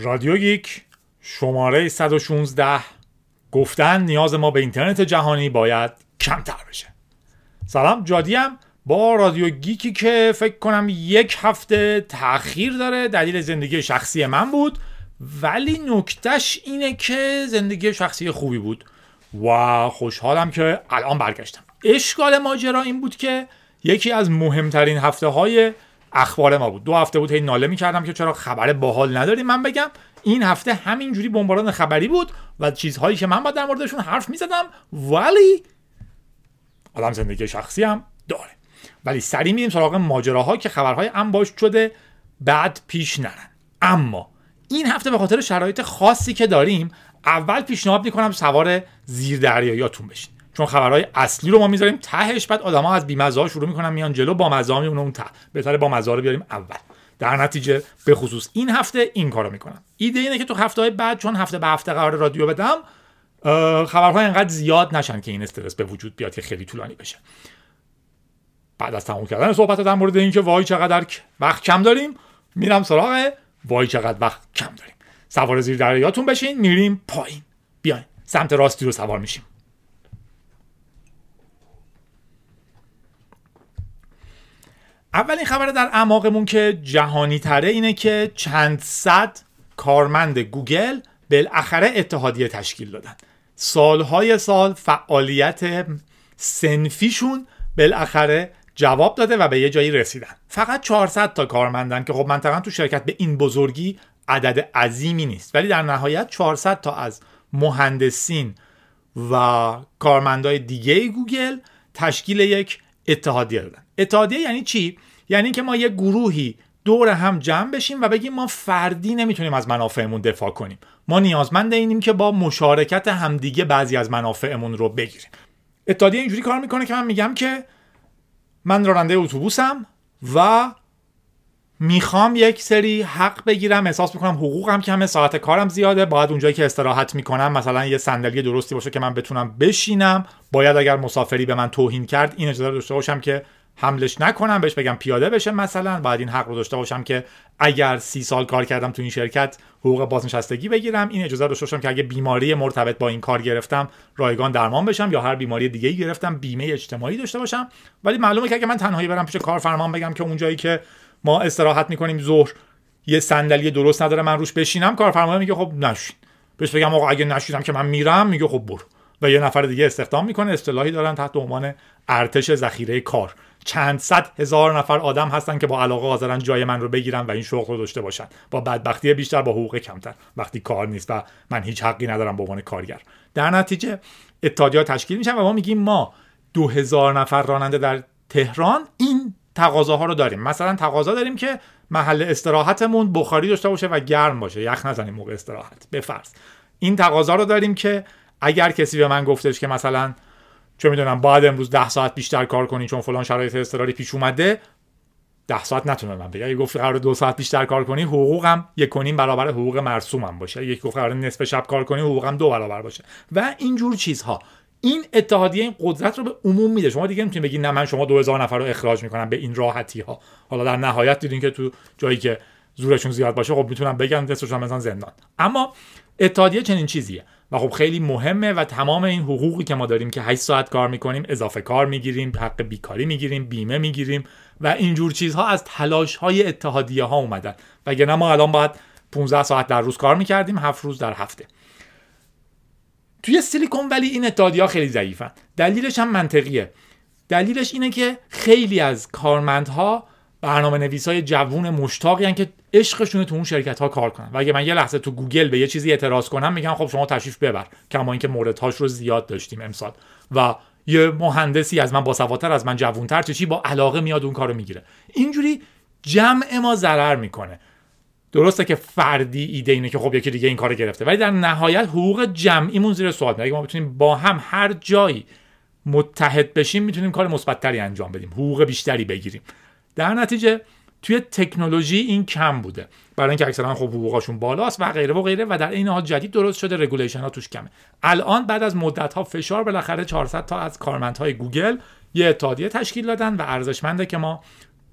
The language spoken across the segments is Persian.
رادیو گیک شماره 116 گفتن نیاز ما به اینترنت جهانی باید کمتر بشه. سلام جادیم با رادیو گیکی که فکر کنم یک هفته تاخیر داره دلیل زندگی شخصی من بود ولی نکتش اینه که زندگی شخصی خوبی بود و خوشحالم که الان برگشتم. اشکال ماجرا این بود که یکی از مهمترین هفته های اخبار ما بود. دو هفته بود هی ناله می‌کردم که چرا خبر باحال نداریم. من بگم این هفته همینجوری بمباران خبری بود و چیزهایی که من با در موردشون حرف می‌زدم ولی آدم زندگی شخصی هم داره. ولی سری میریم سراغ ماجراها که خبرهای انباشت شده بعد پیش نرن. اما این هفته به خاطر شرایط خاصی که داریم اول پیشنهاد می‌کنم سوار زیر دریاییاتون بشین. چون خبرهای اصلی رو ما می‌ذاریم تهش بعد آدما از بیمزه شروع می‌کنن میان جلو با مزه میمونه اون ته. بهتره با مزه رو بیاریم اول. در نتیجه به خصوص این هفته این کارو می‌کنم. ایده اینه که تو هفته های بعد چون هفته به هفته قرار رادیو بدم خبرها اینقدر زیاد نشن که این استرس به وجود بیاد که خیلی طولانی بشه. بعد از تموم کردن صحبت در مورد اینکه وای چقدر وقت کم داریم میرم سراغ وای چقدر وقت کم داریم. سوار زیر دریاتون بشین میریم پایین. بیاین. سمت راستی رو سوار میشیم. اولین خبر در اعماقمون که جهانی تره اینه که چند صد کارمند گوگل بالاخره اتحادیه تشکیل دادن. سالهای سال فعالیت صنفیشون بالاخره جواب داده و به یه جایی رسیدن. فقط 400 تا کارمندن که خب منطقا تو شرکت به این بزرگی عدد عظیمی نیست. ولی در نهایت 400 تا از مهندسین و کارمندای دیگه گوگل تشکیل یک اتحادیه دادن. اتحادیه یعنی چی؟ یعنی که ما یه گروهی دور هم جمع بشیم و بگیم ما فردی نمی‌تونیم از منافعمون دفاع کنیم. ما نیازمند اینیم که با مشارکت همدیگه بعضی از منافعمون رو بگیریم. اتحادیه اینجوری کار می‌کنه که من میگم که من راننده اتوبوسم و می‌خوام یک سری حق بگیرم احساس می‌کنم حقوقم کمه ساعت کارم زیاده باید اونجایی که استراحت می‌کنم مثلا یه صندلی درستی باشه که من بتونم بشینم. باید اگر مسافری به من توهین کرد این اجازه داشته باشم که حملش نکنم بهش بگم پیاده بشه مثلا. باید این حق رو داشته باشم که اگر سی سال کار کردم تو این شرکت حقوق بازنشستگی بگیرم. این اجازه داشته باشم که اگه بیماری مرتبط با این کار گرفتم رایگان درمان بشم یا هر بیماری دیگه گرفتم بیمه اجتماعی داشته باشم. ولی معلومه که اگه من تنهایی برم پیش کارفرمان بگم که اونجایی که ما استراحت می‌کنیم ظهر یه صندلی درست نداره من روش بشینم کارفرما میگه خب نشین. بهش بگم آقا اگه نشیدم که من میرم میگه خب برو. و یه نفر دیگه استخدام می‌کنه اصطلاحی دارن تحت عنوان ارتش ذخیره کار. چند صد هزار نفر آدم هستن که با علاقه حاضرن جای من رو بگیرن و این شغل رو داشته باشن. با بدبختی بیشتر با حقوق کمتر. وقتی کار نیست و من هیچ حقی ندارم به عنوان کارگر. در نتیجه اتحادیه تشکیل میشن و ما میگیم ما دو هزار نفر راننده در تهران این تقاضاها رو داریم. مثلا تقاضا داریم که محل استراحتمون بخاری داشته باشه و گرم باشه. یخ نزنیم موقع استراحت. به فرض. این تقاضا رو داریم که اگر کسی به من گفتش که مثلا چه می‌دونم باید امروز ده ساعت بیشتر کار کنی چون فلان شرایط اضطراری پیش اومده ده ساعت نتونه من اگه گفت قرار دو ساعت بیشتر کار کنی حقوقم یک کنیم برابر حقوق مرسومم باشه. یک گفت قرار نصف شب کار کنی حقوقم دو برابر باشه. و اینجور چیزها. این اتحادیه این قدرت رو به عموم میده. شما دیگه نمی‌تونید بگید نه من شما 2000 نفر رو اخراج می‌کنم به این راحتی ها حالا در نهایت دیدین که تو جایی که زورشون زیاد باشه خب می‌تونن بگن دستشون مثلا زندان. اما اتحادیه چنین چیزیه. و خب خیلی مهمه و تمام این حقوقی که ما داریم که 8 ساعت کار می‌کنیم اضافه کار می‌گیریم حق بیکاری می‌گیریم بیمه می‌گیریم و اینجور چیزها از تلاش های اتحادیه ها اومدن. وگرنه ما الان باید 15 ساعت در روز کار می‌کردیم 7 روز در هفته. توی سیلیکون ولی این اتحادیه خیلی ضعیفن. دلیلش هم منطقیه. دلیلش اینه که خیلی از کارمندها برنامه نویس های جوون مشتاقی که عشقشونه تو اون شرکت ها کار کنن. و اگه من یه لحظه تو گوگل به یه چیزی اعتراض کنم میگم خب شما تشریف ببر. کما اینکه موردهاش رو زیاد داشتیم امسال. و یه مهندسی از من باسوادتر از من جوونتر چه چی با علاقه میاد اون کارو می‌گیره. اینجوری جمع ما ضرر می‌کنه. درسته که فردی ایده اینه که خب یکی دیگه این کارو گرفته ولی در نهایت حقوق جمعیمون زیر سوال میاد. اگه ما بتونیم با هم هر جایی متحد بشیم می‌تونیم کار مثبتتری انجام بدیم. حقوق بیشتری بگیریم. در نتیجه توی تکنولوژی این کم بوده. برای اینکه اکثرا خب حقوقاشون بالاست و غیره و غیره و در این حال جدید درست شده regulation ها توش کمه. الان بعد از مدت ها فشار بالاخره 400 تا از کارمندهای گوگل یه اتحادیه تشکیل دادن و ارزشمنده که ما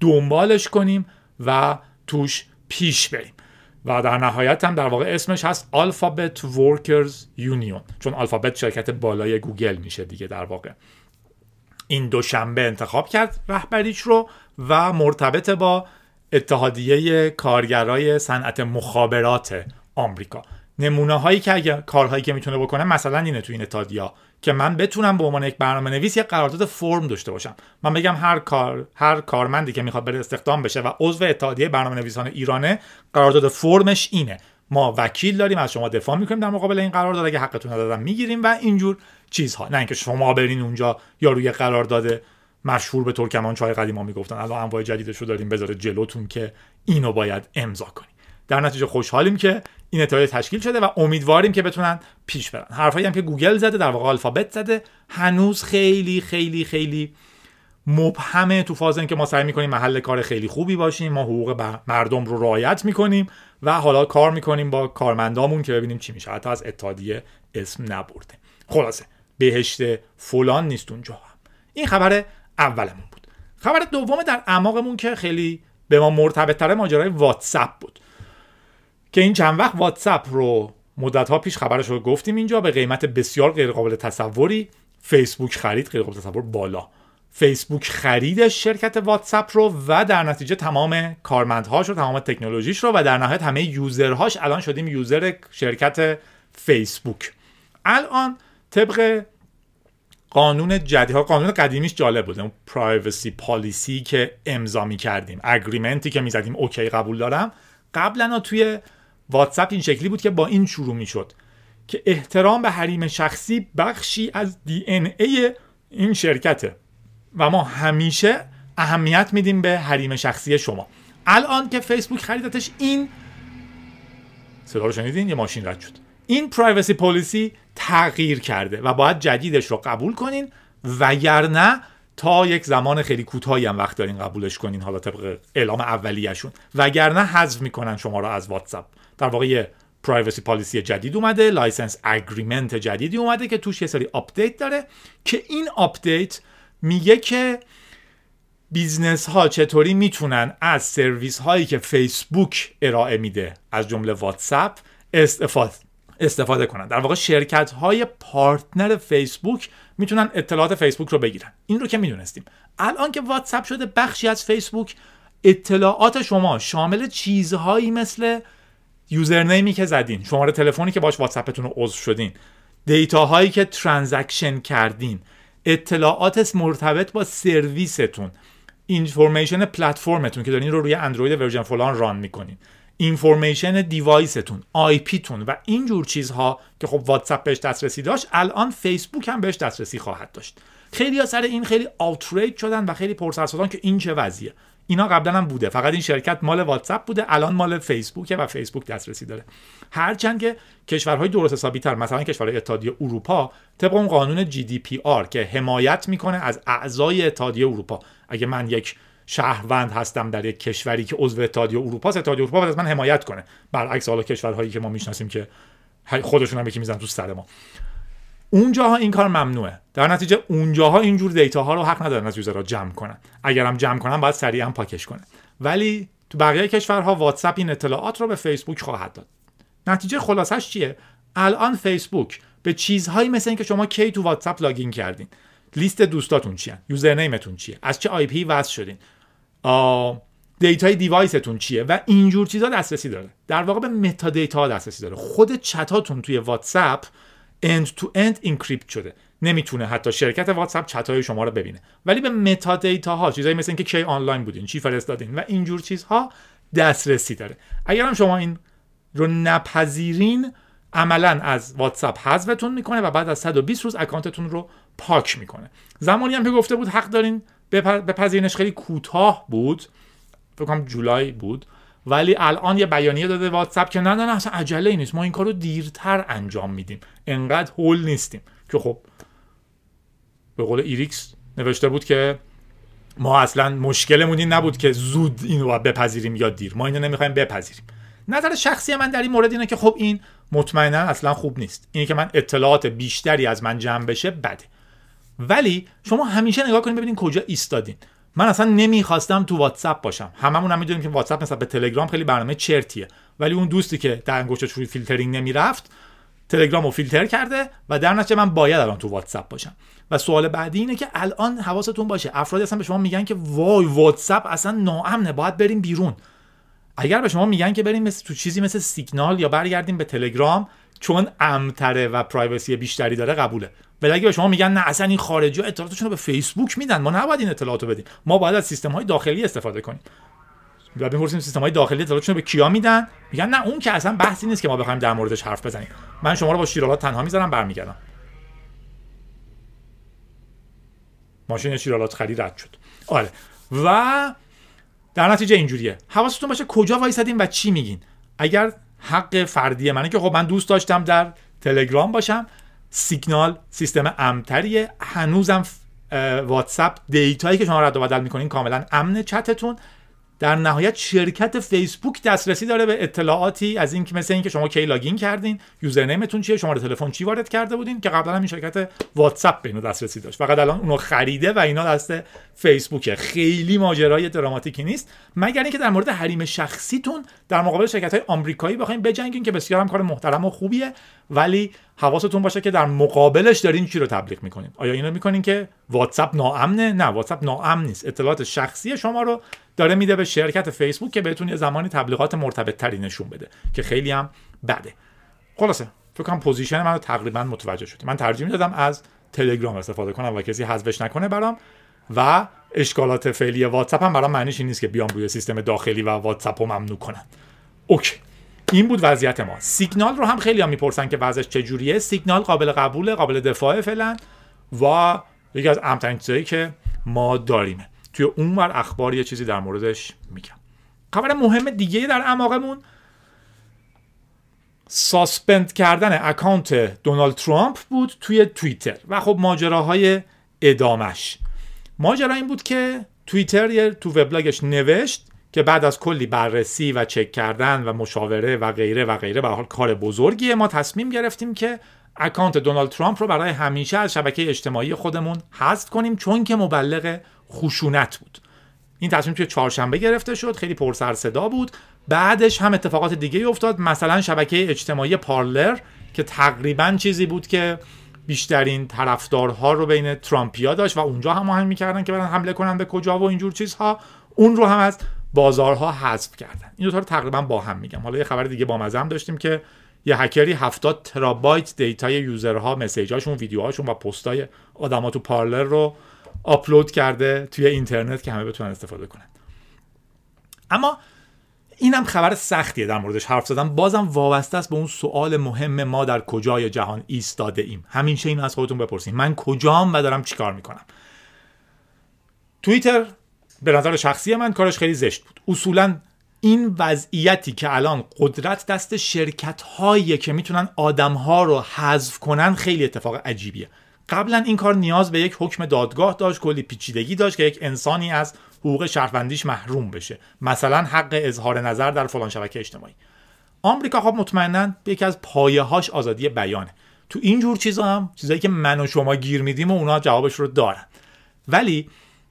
دنبالش کنیم و توش پیش بریم. و در نهایت هم در واقع اسمش هست Alphabet Workers Union. چون آلفابت شرکت بالای گوگل میشه دیگه در واقع. این دوشنبه انتخاب کرد رهبریش رو و مرتبط با اتحادیه کارگرای صنعت مخابرات آمریکا. نمونه هایی که اگر کارهایی که می‌تونه بکنه مثلا اینه تو این اتحادیه که من بتونم به عنوان یک برنامه نویس یک قرارداد فرم داشته باشم. من بگم هر کار هر کارمندی که می‌خواد بره استخدام بشه و عضو اتحادیه برنامه نویسان ایرانه قرارداد فرمش اینه. ما وکیل داریم از شما دفاع می‌کنیم در مقابل این قرارداد اگه حقتون ندادن می‌گیریم و اینجور چیزها. نه اینکه شما برین اونجا یا روی قرارداد مشهور به ترکمان چای قدیما می‌گفتن. الان انواع جدیدش رو داریم بذاره جلوتون که اینو باید امضا کنیم. در نتیجه خوشحالیم که این اتحادیه تشکیل شده و امیدواریم که بتونن پیش برن. حرفایی هم که گوگل زده در واقع آلفابت زده. هنوز خیلی خیلی خیلی مبهمه تو فاز که ما سعی می‌کنیم محل کار خیلی خوبی باشیم. ما حقوق مردم رو رعایت می‌کنیم. و حالا کار می‌کنیم با کارمندامون که ببینیم چی میشه. حتی از اتحادیه اسم نبرده. خلاصه بهشت فلان نیست اونجا. این خبر اولمون بود. خبر دوم در اعماقمون که خیلی به ما مرتبط تره ماجرای واتساپ بود. که این چند وقت واتساپ رو مدت ها پیش خبرش رو گفتیم اینجا به قیمت بسیار غیرقابل تصوری فیسبوک خرید غیرقابل تصور بالا. فیسبوک خریدش شرکت واتساپ رو و در نتیجه تمام کارمندهاش رو تمام تکنولوژیش رو و در نهایت همه user هاش الان شدیم user شرکت فیسبوک. الان طبق قانون جدید قانون قدیمیش جالب بود اون privacy policy که امضا می کردیم agreement ی که می زدیم okay قبول دارم. قبلا توی واتساپ این شکلی بود که با این شروع می شد که احترام به حریم شخصی بخشی از DNA این شرکته. و ما همیشه اهمیت میدیم به حریم شخصی شما. الان که فیسبوک خریدتش این صدا رو شنیدین؟ یه ماشین رد شد. این privacy policy تغییر کرده و باید جدیدش رو قبول کنین وگرنه تا یک زمان خیلی کوتاهی هم وقت دارین قبولش کنین حالا طبق اعلام اولیه‌شون. وگرنه حذف می‌کنن شما رو از واتساپ. در واقع یه privacy policy جدید اومده license agreement جدیدی اومده که توش یه سری update داره که این update میگه که business ها چطوری می‌تونن از سرویس هایی که فیسبوک ارائه میده از جمله واتساپ استفاده استفاده کنن. در واقع شرکت های partner فیسبوک می‌تونن اطلاعات فیسبوک رو بگیرن. این رو که می‌دونستیم. الان که واتساپ شده بخشی از فیسبوک اطلاعات شما شامل چیزهایی مثل username ی که زدین شماره تلفنی که باش واتساپتون رو عضو شدین data هایی که transaction کردین اطلاعات مرتبط با سرویستون. information platform تون که دارین رو روی اندروید version فلان run می‌کنین. information device تون IP تون و اینجور چیزها که خب واتساپ بهش دسترسی داشت الان فیسبوک هم بهش دسترسی خواهد داشت. خیلی ها سر این خیلی outrage شدن و خیلی پرسر شدن که این چه وضعیه. اینا قبلا هم بوده. فقط این شرکت مال واتساپ بوده الان مال فیسبوکه و فیسبوک دسترسی داره. هرچند که کشورهای درست حسابی تر مثلا کشورهای اتحادیه اروپا طبق اون قانون GDPR که حمایت می‌کنه از اعضای اتحادیه اروپا. اگه من یک شهروند هستم در یک کشوری که عضو اتحادیه اروپا است اتحادیه اروپا باید از من حمایت کنه. برعکس حالا کشورهایی که ما می‌شناسیم که خودشون هم یکی می‌زنن تو سر ما. اونجاها این کار ممنوعه. در نتیجه اونجاها اینجور data ها رو حق ندارن از user ها جمع کنن. اگرم جمع کنن باید سریعا پاکش کنه ولی تو بقیه کشورها واتساپ این اطلاعات رو به فیسبوک خواهد داد. نتیجه خلاصش چیه؟ الان فیسبوک به چیزهایی مثل اینکه شما کی تو واتساپ login کردین لیست دوستاتون چیه username تون چیه؟ از چه IP وصل شدین؟ data ی device تون چیه؟ و اینجور چیزا دسترسی داره. در واقع به metadata دسترسی داره. خود چتاتون توی واتساپ end to end encrypt شده. نمی‌تونه حتی شرکت واتساپ چتای شما رو ببینه. ولی به metadata ها چیزایی مثل اینکه کی آنلاین بودین چی فرستادین و اینجور چیزها دسترسی داره. اگر هم شما این رو نپذیرین عملا از واتساپ حذفتون می‌کنه و بعد از 120 روز account تون رو پاک می‌کنه. زمانی هم که گفته بود حق دارین بپذیرینش خیلی کوتاه بود. فکر کنم جولای بود. ولی الان یه بیانیه داده واتساپ که نه نه نه اصلا عجله نیست. ما این کارو دیرتر انجام میدیم. انقدر هول نیستیم که خب به قول ایریکس نوشته بود که ما اصلا مشکلمون این نبود که زود این رو بپذیریم یا دیر. ما اینو نمی‌خوایم بپذیریم. نظر شخصی من در این مورد اینه که خب این مطمئنا اصلا خوب نیست. اینه که من اطلاعات بیشتری از من جمع بشه بده. ولی شما همیشه نگاه کنید ببینید کجا ایستادین. من اصلا نمی‌خواستم تو واتساپ باشم. هممون هم می‌دونیم که واتساپ مثلا به تلگرام خیلی برنامه چرتیه. ولی اون دوستی که در انگشتش روی فیلترینگ نمی‌رفت تلگرام رو فیلتر کرده و در نتیجه من باید الان تو واتساپ باشم. و سوال بعدی اینه که الان حواستون باشه. افرادی اصلا به شما میگن که وای واتساپ اصلا ناامنه. باید بریم بیرون. اگر به شما میگن که بریم مثل تو چیزی مثل سیگنال یا برگردیم به تلگرام چون امتره و پرایوسی بیشتری داره قبوله. ولی اگه به شما میگن نه اصلا این خارجی اطلاعاتشون رو به فیسبوک میدن ما نباید این اطلاعات رو بدیم. ما باید از سیستم های داخلی استفاده کنیم. و بپرسیم سیستم های داخلی اطلاعاتشون رو به کیا میدن؟ میگن نه اون که اصلا بحثی نیست که ما بخوایم در موردش حرف بزنیم. من شما رو با شیرالات تنها می‌ذارم برمیگردم. ماشین شیرالات خرید رد شد. آره. و در نتیجه اینجوریه. حواستون باشه کجا وایسادین و چی میگین. اگر حق فردی منه که خب من دوست داشتم در تلگرام باشم سیگنال سیستم امن‌تریه هنوزم واتساپ data یی که شما رد و بدل می‌کنین کاملا امن چتتون. در نهایت شرکت فیسبوک دسترسی داره به اطلاعاتی از این که مثل اینکه شما کی login کردین username تون چیه شماره تلفن چی وارد کرده بودین که قبلا این شرکت واتساپ به اینو دسترسی داشت. فقط الان اونو خریده و اینا دست فیسبوکه. خیلی ماجرای دراماتیکی نیست. مگر اینکه در مورد حریم شخصیتون در مقابل شرکت های آمریکایی بخوایم بجنگین که بسیار هم کار محترم و خوبیه ولی حواستون باشه که در مقابلش دارین چی رو تبلیغ می‌کنین. آیا اینو می‌کنین که واتساپ ناامنه؟ نه واتساپ ناامن نیست. اطلاعات شخصی شما رو داره میده به شرکت فیسبوک که بهتون یه زمانی تبلیغات مرتبط تری نشون بده که خیلی هم بده. خلاصه فکر کنم position من رو تقریبا متوجه شدین من ترجیح می‌دادم از تلگرام استفاده کنم و کسی حذفش نکنه برام. و اشکالات فعلی واتساپ هم برام معنیش نیست که بیام روی سیستم داخلی و واتساپ رو ممنوع کنم. OK. این بود وضعیت ما. سیگنال رو هم خیلی هم می‌پرسن که وضعش چجوریه. سیگنال قابل قبوله قابل دفاع فعلا. و یکی از امن‌ترین چیزایی که ما داریمه توی اون ور اخبار یه چیزی در موردش میگم. خبر مهم دیگه در اماقمون suspend کردن account دونالد ترامپ بود توی توییتر و خب ماجراهای ادامش. ماجرا این بود که توییتر تو وبلاگش نوشت که بعد از کلی بررسی و چک کردن و مشاوره و غیره و غیره به هر حال کار بزرگیه. ما تصمیم گرفتیم که account دونالد ترامپ رو برای همیشه از شبکه اجتماعی خودمون حذف کنیم چون که مبلغ خشونت بود. این تصمیم توی چهارشنبه گرفته شد خیلی پر سر صدا بود. بعدش هم اتفاقات دیگه افتاد مثلا شبکه اجتماعی پارلر که تقریبا چیزی بود که بیشترین طرفدارها رو بین ترامپیا داشت و اونجا هماهنگ می‌کردن که برن حمله کنن به کجا و اینجور چیزها اون رو هم از بازارها حذف کردن. این دو تا رو تقریبا با هم میگم. حالا یه خبر دیگه بامزه‌م داشتیم که یه هکری 70 ترابایت data ی user ها message اشون ویدیوهاشون و پستای آدما تو پارلر رو آپلود کرده توی اینترنت که همه بتونن استفاده کنن. اما اینم خبر سختیه در موردش حرف زدم. بازم وابسته است به اون سوال مهم ما در کجای جهان ایستاده ایم. همیشه این از خودتون بپرسین. من کجام و دارم چیکار می‌کنم؟ توییتر به نظر شخصی من کارش خیلی زشت بود. اصولا این وضعیتی که الان قدرت دست شرکت هایی که می‌تونن آدم ها رو حذف کنن خیلی اتفاق عجیبیه. قبلا این کار نیاز به یک حکم دادگاه داشت کلی پیچیدگی داشت که یک انسانی از حقوق شهروندیش محروم بشه. مثلا حق اظهار نظر در فلان شبکه اجتماعی. آمریکا خب مطمئنا یکی از پایه هاش آزادی بیانه. تو این جور چیزا هم چیزایی که من و شما گیر میدیم و اونا جوابش رو دارن. ولی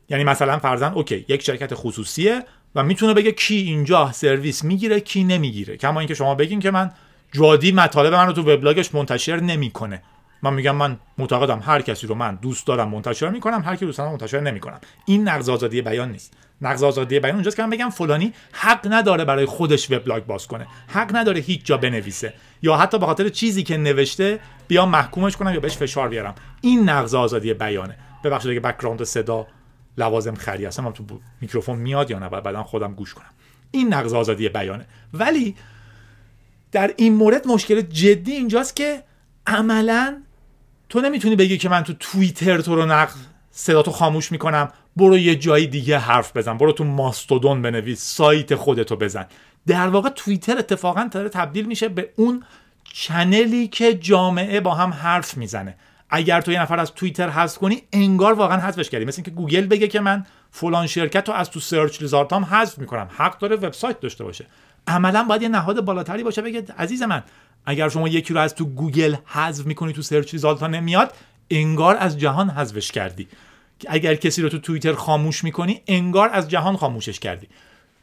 یعنی مثلا فرضاً اوکی یک شرکت خصوصیه و می‌تونه بگه کی اینجا سرویس می‌گیره کی نمی‌گیره. کما اینکه شما بگین که من جادی مطالب من رو تو وبلاگش منتشر نمی‌کنه. من میگم من معتقدم هر کسی رو من دوست دارم منتشر می‌کنم هر کی دوست دارم منتشر نمی‌کنم. این نقض آزادی بیان نیست. نقض آزادی بیان اونجاست که من بگم فلانی حق نداره برای خودش وبلاگ باز کنه. حق نداره هیچ جا بنویسه. یا حتی به خاطر چیزی که نوشته بیا محکومش کنم یا بهش فشار بیارم. این نقض آزادی بیانه. ببخشید اگه بک‌گراند صدا لوازم خری هستم. تو میکروفون میاد یا نه؟ بعدا خودم گوش کنم. این نقض آزادی بیانه. ولی در این مورد مشکل جدی اینجاست که عملا تو نمی‌تونی بگی که من تو توییتر تو رو نقض صداتو خاموش می‌کنم. برو یه جایی دیگه حرف بزن. برو تو ماستودون بنویس. سایت خودتو بزن. در واقع توییتر اتفاقا داره تبدیل میشه به اون چنلی که جامعه با هم حرف می‌زنه. اگر تو یه نفر از توییتر حذف کنی انگار واقعا حذفش کردی. مثل اینکه گوگل بگه که من فلان شرکت رو از تو search result ام حذف می‌کنم. حق داره وبسایت داشته باشه. عملا باید یه نهاد بالاتری باشه. بگه عزیز من اگر شما یکی رو از تو گوگل حذف می‌کنی تو search result نمیاد انگار از جهان حذفش کردی. اگر کسی رو تو توییتر خاموش می‌کنی انگار از جهان خاموشش کردی.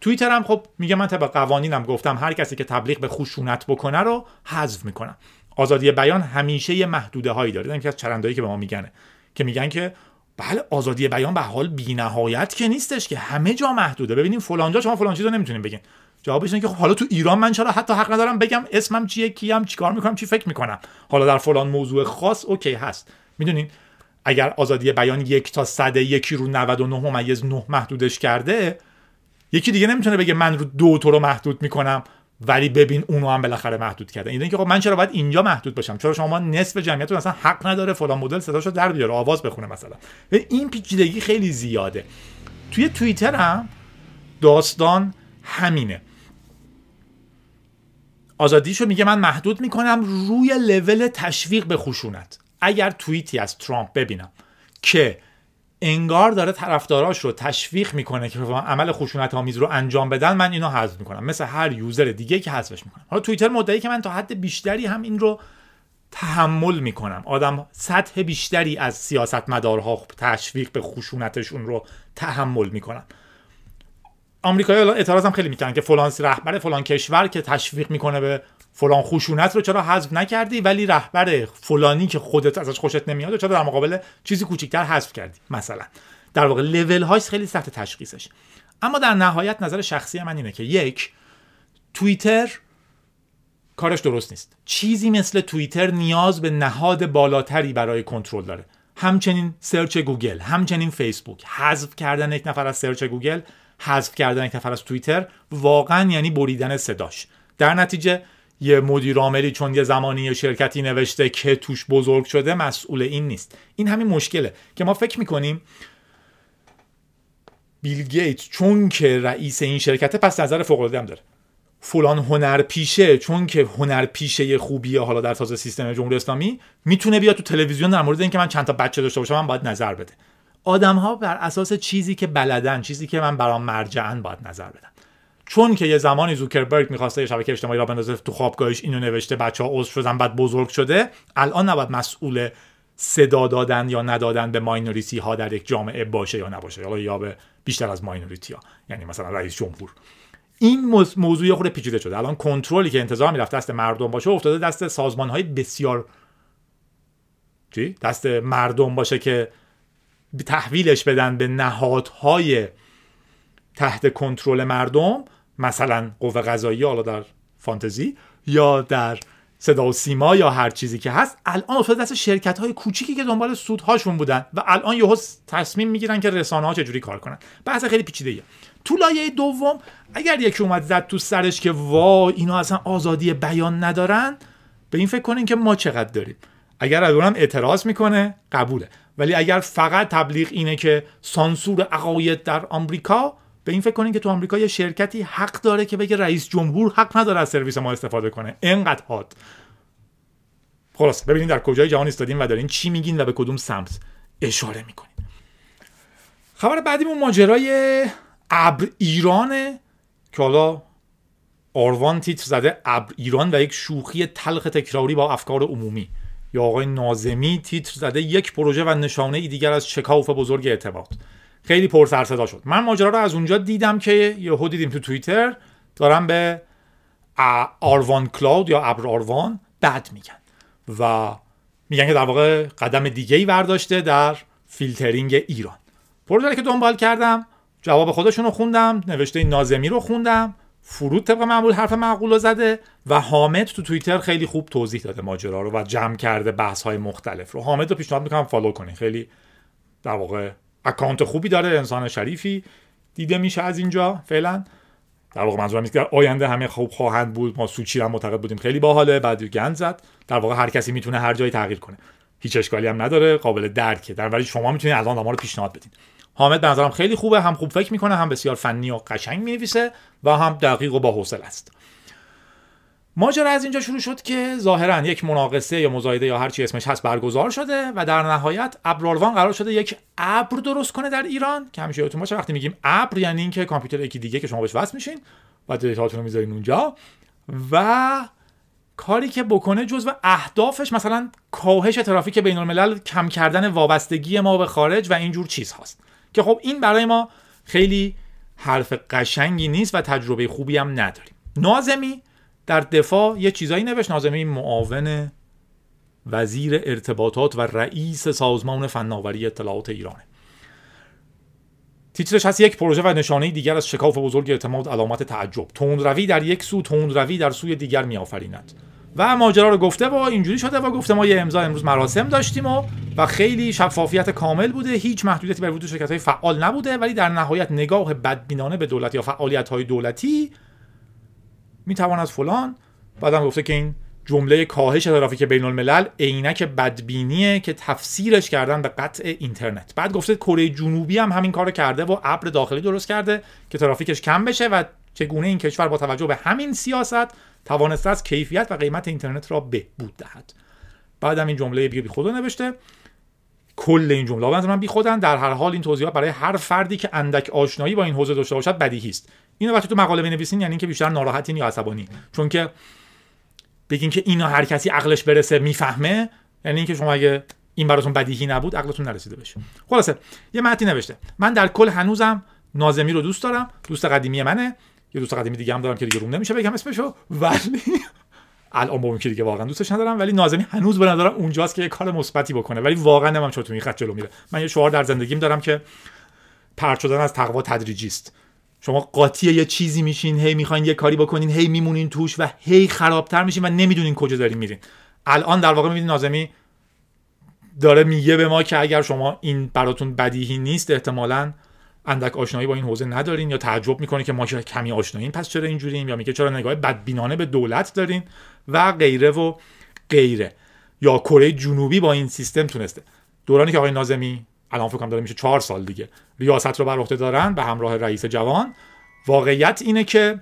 توییتر هم خب میگه من طبق قوانینم گفتم هر کسی که تبلیغ به خشونت بکنه رو حذف می‌کنم. آزادی بیان همیشه یه محدوده هایی داره یکی از چرندایی که به ما میگنه که میگن که بله آزادی بیان به حال بی‌نهایت که نیستش که همه جا محدوده. ببینیم فلان جا شما فلان چیزو نمی‌تونیم بگین. جوابش اینه که خب حالا تو ایران من چرا حتی حق ندارم بگم اسمم چیه کیم چیکار می‌کنم چی فکر می‌کنم. حالا در فلان موضوع خاص اوکی هست. می‌دونین؟ اگر آزادی بیان یک تا صد یکی رو 99 ممیز 9 محدودش کرده یکی دیگه نمی‌تونه بگه من رو دو تو رو محدود می‌کنم. ولی ببین اونو هم بالاخره محدود کرده این که خب من چرا باید اینجا محدود باشم؟ چرا شما نصف جمعیت مثلا حق نداره فلان مدل صداشو در بیاره آواز بخونه مثلا. این پیچیدگی خیلی زیاده. توی توییتر هم داستان همینه. آزادیشو میگه من محدود می‌کنم روی لول تشویق به خشونت. اگر توییتی از ترامپ ببینم که انگار داره طرفداراش رو تشویق می‌کنه که عمل خشونت آمیز رو انجام بدن من اینو حذف می‌کنم. مثل هر یوزر دیگه که حذفش می‌کنم. حالا توییتر مدعی که من تا حد بیشتری هم این رو تحمل می‌کنم. آدم سطح بیشتری از سیاستمدارها تشویق به خشونتشون رو تحمل می‌کنم. آمریکایی الان اعتراض هم خیلی می‌کنن که فلان رهبر فلان کشور که تشویق می‌کنه به فلان خشونت رو چرا حذف نکردی ولی رهبر فلانی که خودت ازش خوشت نمیاد چرا در مقابل چیزی کوچیکتر حذف کردی مثلا. در واقع لول هاش خیلی سخت تشخیصش. اما در نهایت نظر شخصی من اینه که یک توییتر کارش درست نیست. چیزی مثل توییتر نیاز به نهاد بالاتری برای کنترل داره. همچنین search گوگل همچنین فیسبوک. حذف کردن یک نفر از search گوگل حذف کردن یک نفر از توییتر واقعا یعنی بریدن صداش. در نتیجه یه مدیر عاملی چون یه زمانی یه شرکتی نوشته که توش بزرگ شده مسئول این نیست. این همین مشکله که ما فکر می‌کنیم بیل گیت چون که رئیس این شرکته پس نظر فوق العاده داره. فلان هنرپیشه چون که هنرپیشه خوبیه حالا در تازه سیستم جمهوری اسلامی می‌تونه بیاد تو تلویزیون در مورد اینکه من چند تا بچه داشته باشم من باید نظر بده. آدم ها بر اساس چیزی که بلدن چیزی که من برام مرجعن باید نظر بدن چون که یه زمانی زوکربرگ می‌خواسته یه شبکه اجتماعی را بندازه تو خوابگاهش اینو نوشته بچه ها عضو شدن بعد بزرگ شده الان نباید مسئول صدا دادن یا ندادن به ماینوریتی ها در یک جامعه باشه یا نباشه. یا به بیشتر از ماینوریتی ها یعنی مثلا رئیس جمهور. این موضوع خود پیچیده شده. الان کنترلی که انتظار می‌رفت دست مردم باشه افتاده دست سازمان های بسیار چی؟ دست مردم باشه که تحویلش بدن به نهادهای تحت کنترل مردم مثلا قوه قضایی حالا در فانتزی یا در صدا و سیما یا هر چیزی که هست الان افتاده دست شرکت های کوچیکی که دنبال سودهاشون بودن و الان یهو تصمیم می‌گیرن که رسانه ها چجوری کار کنن بحث خیلی پیچیده ایه. تو لایه دوم اگر یکی اومد زد تو سرش که وا اینا اصلا آزادی بیان ندارن به این فکر کنین که ما چقدر داریم اگر اونم اعتراض می‌کنه قبوله. ولی اگر فقط تبلیغ اینه که سانسور عقاید در آمریکا به این فکر کنین که تو آمریکا یه شرکتی حق داره که بگه رئیس جمهور حق نداره از سرویس ما استفاده کنه. انقدر حاد خلاص ببینید در کجای جهان ایستادین و دارین چی میگین و به کدوم سمت اشاره می‌کنین. خبر بعدیمون ماجرای ابر ایرانه که حالا آروان تیتر زده ابر ایران و یک شوخی تلخ تکراری با افکار عمومی. یا آقای نازمی تیتر زده یک پروژه و نشانه ای دیگر از شکاف بزرگ ارتباط خیلی پر سر صدا شد. من ماجرا رو از اونجا دیدم که یهو دیدیم تو توییتر دارم به آروان Cloud یا ابر آروان بد میگن و میگن که در واقع قدم دیگه ای برداشته در فیلترینگ ایران. پروژه که دنبال کردم جواب خودشون رو خوندم نوشته ناظمی رو خوندم فرود طبق معمول حرف معقول رو زده و حامد تو توییتر خیلی خوب توضیح داده ماجرا رو و جمع کرده بحث های مختلف رو. حامد رو پیشنهاد می‌کنم follow کنین خیلی در واقع اکانت خوبی داره انسان شریفی. دیده میشه از اینجا فعلا. در واقع منظورم نیست که آینده همه خوب خواهند بود. ما سوچی هم معتقد بودیم. خیلی باحاله. بعد گند زد. در واقع هر کسی می‌تونه هر جایی تغییر کنه. هیچ اشکالی هم نداره. قابل درکه. در ولی شما می‌تونید الان ما رو پیشنهاد بدین. حامد به نظرم خیلی خوبه. هم خوب فکر می‌کنه هم بسیار فنی و قشنگ می‌نویسه و هم دقیق و با حوصله است. ماجرا از اینجا شروع شد که ظاهرا یک مناقصه یا مزایده یا هر چی اسمش هست برگزار شده و در نهایت ابراروان قرار شده یک ابر درست کنه در ایران که همیشه یادتون باشه وقتی میگیم ابر یعنی اینکه کامپیوتر یکی دیگه که شما بهش وصل میشین و دیتاتون رو می‌ذارین اونجا. و کاری که بکنه جزو اهدافش مثلا کاهش ترافیک بین الملل کم کردن وابستگی ما به خارج و اینجور چیز هاست که خب این برای ما خیلی حرف قشنگی نیست و تجربه خوبی هم نداریم. نازمی در دفاع یه چیزایی نوشت. نازمی معاون وزیر ارتباطات و رئیس سازمان فناوری اطلاعات ایرانه. تیترش هست یک پروژه و نشانه دیگر از شکاف بزرگ اعتماد علامت تعجب. روی در یک سو روی در سوی دیگر میآفریند. و ماجرا رو گفته و اینجوری شده و گفته ما یه امضا امروز مراسم داشتیم و و خیلی شفافیت کامل بوده. هیچ محدودیتی برای وجود شرکت های فعال نبوده ولی در نهایت نگاه بدبینانه به دولت یا فعالیت های دولتی از فلان. بعدم گفته که این جمله کاهش ترافیک بین الملل عینک بدبینیه که تفسیرش کردن به قطع اینترنت. بعد گفته کره جنوبی هم همین کارو کرده و ابر داخلی درست کرده که ترافیکش کم بشه و چگونه این کشور با توجه به همین سیاست توانسته از کیفیت و قیمت اینترنت را بهبود دهد. بعدم این جمله بی خدا نوشته. کل این جمله. من بی خودن. در هر حال این توضیحات برای هر فردی که اندک آشنایی با این حوزه داشته باشد بدیهی است. اینو وقتی تو مقاله بنویسین یعنی اینکه بیشتر ناراحتین یا عصبانی. چون که بگین که اینا هر کسی عقلش برسه می‌فهمه یعنی اینکه شما اگه این براتون بدیهی نبود عقلتون نرسیده بشه. خلاصه یه متنی نوشته. من در کل هنوزم نازمی رو دوست دارم. دوست قدیمی منه. یه دوست قدیمی دیگه هم دارم که دیگه روم نمیشه بگم اسمشو ولی الان با که دیگه واقعا دوستش ندارم ولی نازمی هنوز به نظرم اونجاست که یه کار مثبتی بکنه. ولی واقعا نمام چطور این خط جلو میره. من یه شعار در زندگیم دارم که پرت شدن از تقوا تدریجی است. شما قاطی یه چیزی میشین هی می‌خواین یه کاری بکنین هی میمونین توش و هی خرابتر میشین و نمی‌دونین کجا دارین میرین. الان در واقع می‌بینید نازمی داره میگه به ما که اگر شما این براتون بدیهی نیست احتمالا اندک آشنایی با این حوزه ندارین یا تعجب می‌کنه که ما که کمی آشناییم پس چرا اینجوریم یا میگه چرا نگاه بدبینانه به دولت دارین و غیره و غیره. یا کره جنوبی با این سیستم تونسته. دورانی که آقای نازمی الان فکر کنم داره میشه چهار سال دیگه ریاست رو بر عهده دارن به همراه رئیس جوان. واقعیت اینه که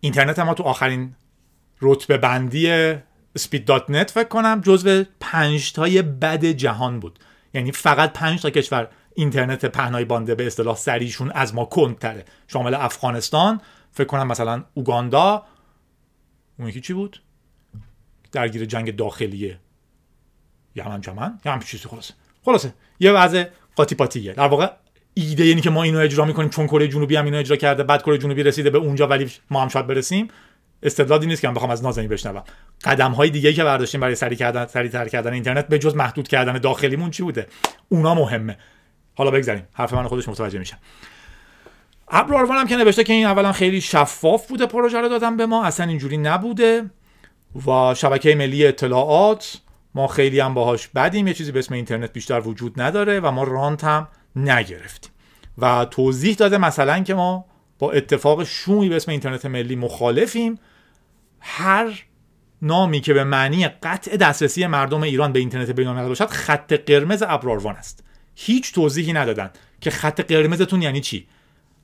اینترنت ما تو آخرین رتبه بندی سپید دات نت فکر کنم جزو پنج تای بد جهان بود. یعنی فقط پنج تا کشور اینترنت پهنای بانده به اصطلاح سریشون از ما کندتره. شامل افغانستان فکر کنم مثلا اوگاندا اون یکی چی بود؟ درگیر جنگ داخلیه. یمن چمن؟ یه همچین چیزی خلاصه. خلاصه. یه وضع قاطی پاتیه در واقع ایده اینی که ما اینو اجرا می‌کنیم چون کره جنوبی هم اینو اجرا کرده بعد کره جنوبی رسیده به اونجا ولی ما هم شاید برسیم. استدلالی نیست که من بخوام از نازنین بشنوم. قدم های دیگه که برداشتیم برای سری کردن سری تر کردن اینترنت به جز محدود کردن داخلیمون چی بوده؟ اونا مهمه. حالا بگذاریم حرف من خودش متوجه میشم ابر هم که نوشته که این اولا خیلی شفاف بوده پروژه رو دادن به ما اصلا اینجوری نبوده و شبکه ملی اطلاعات ما خیلی هم باهاش بدیم یه چیزی به اسم اینترنت بیشتر وجود نداره و ما رانت هم نگرفتیم. و توضیح داده مثلا که ما با اتفاق شومی به اسم اینترنت ملی مخالفیم. هر نامی که به معنی قطع دسترسی مردم ایران به اینترنت بین‌المللی باشد خط قرمز ابراروان است. هیچ توضیحی ندادن که خط قرمزتون یعنی چی.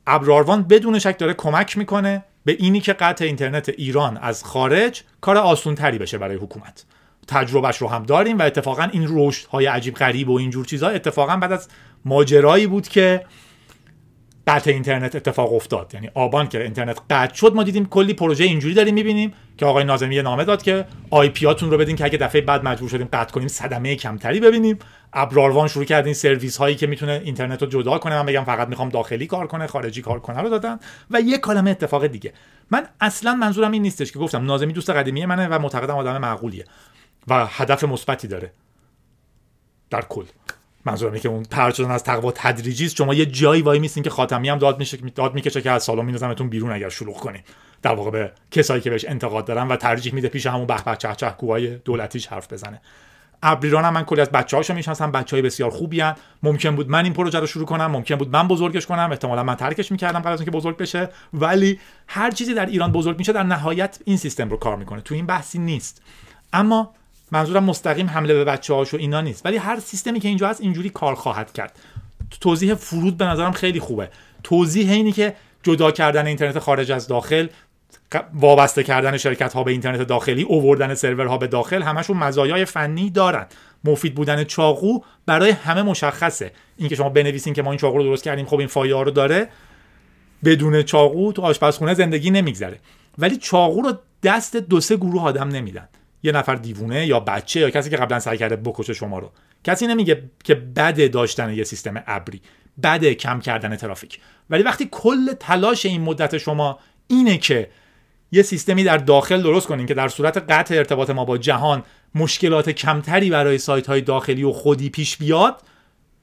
ابراروان بدون شک داره کمک می‌کنه به اینی که قطع اینترنت ایران از خارج کار آسون تری بشه برای حکومت. تجربهش رو هم داریم و اتفاقا این رشد های عجیب غریب و اینجور چیزها اتفاقا بعد از ماجرایی بود که قطع اینترنت اتفاق افتاد. یعنی آبان که اینترنت قطع شد ما دیدیم کلی پروژه اینجوری داریم می‌بینیم که آقای ناظمی نامه داد که آی پی رو بدین که اگه دفعه بعد مجبور شدیم قطع کنیم صدمه کمتری ببینیم. ابراروان شروع کرد این سرویس هایی که می‌تونه اینترنت رو جدا کنه. من بگم فقط می‌خوام داخلی کار کنه خارجی کار کنه رو دادن و یه کلمه اتفاق دیگه. من اصلا منظورم این نیستش که گفتم نازمی دوست قدیمی منه و معتقدم آدم معقولیه و هدف مثبتی داره. در کل. منظورم که اون پرت شدن از تقوا تدریجی است. شما یه جایی وای میسین که خاتمی هم داد میشه داد می‌کشه که از سالن میندازمتون بیرون اگر شلوغ کنین. در واقع به کسایی که بهش انتقاد دارن و ترجیح میده پیش همون به چه چه کوهای دولتیش حرف بزنه. ابریران هم من کلی از بچه‌هاشو می‌شناسم بچهای بسیار خوبی هن. ممکن بود من این پروژه رو شروع کنم ممکن بود من بزرگش کنم. احتمالا من ترکش می‌کردم قبل از اینکه بزرگ بشه. ولی هر چیزی در ایران بزرگ میشه در نهایت این سیستم رو کار می‌کنه. تو این بحثی نیست. اما منظورم مستقیم حمله به بچه هاش و اینا نیست. ولی هر سیستمی که اینجا هست اینجوری کار خواهد کرد. توضیح فرود به نظرم خیلی خوبه. توضیح اینی که جدا کردن اینترنت خارج از داخل وابسته کردن شرکت ها به اینترنت داخلی اووردن سرورها به داخل همشون مزایای فنی دارن. مفید بودن چاقو برای همه مشخصه. اینکه شما بنویسین که ما این چاقو رو درست کردیم خب این فایده رو داره. بدون چاقو تو آشپزخونه زندگی نمیگذره. ولی چاقو رو دست دو سه گروه آدم نمیدن. یه نفر دیوونه یا بچه یا کسی که قبلا سعی کرده بکشه شما رو. کسی نمیگه که بده داشتن یه سیستم ابری بده کم کردن ترافیک. ولی وقتی کل تلاش این مدت شما اینه که یه سیستمی در داخل درست کنین که در صورت قطع ارتباط ما با جهان مشکلات کمتری برای سایت های داخلی و خودی پیش بیاد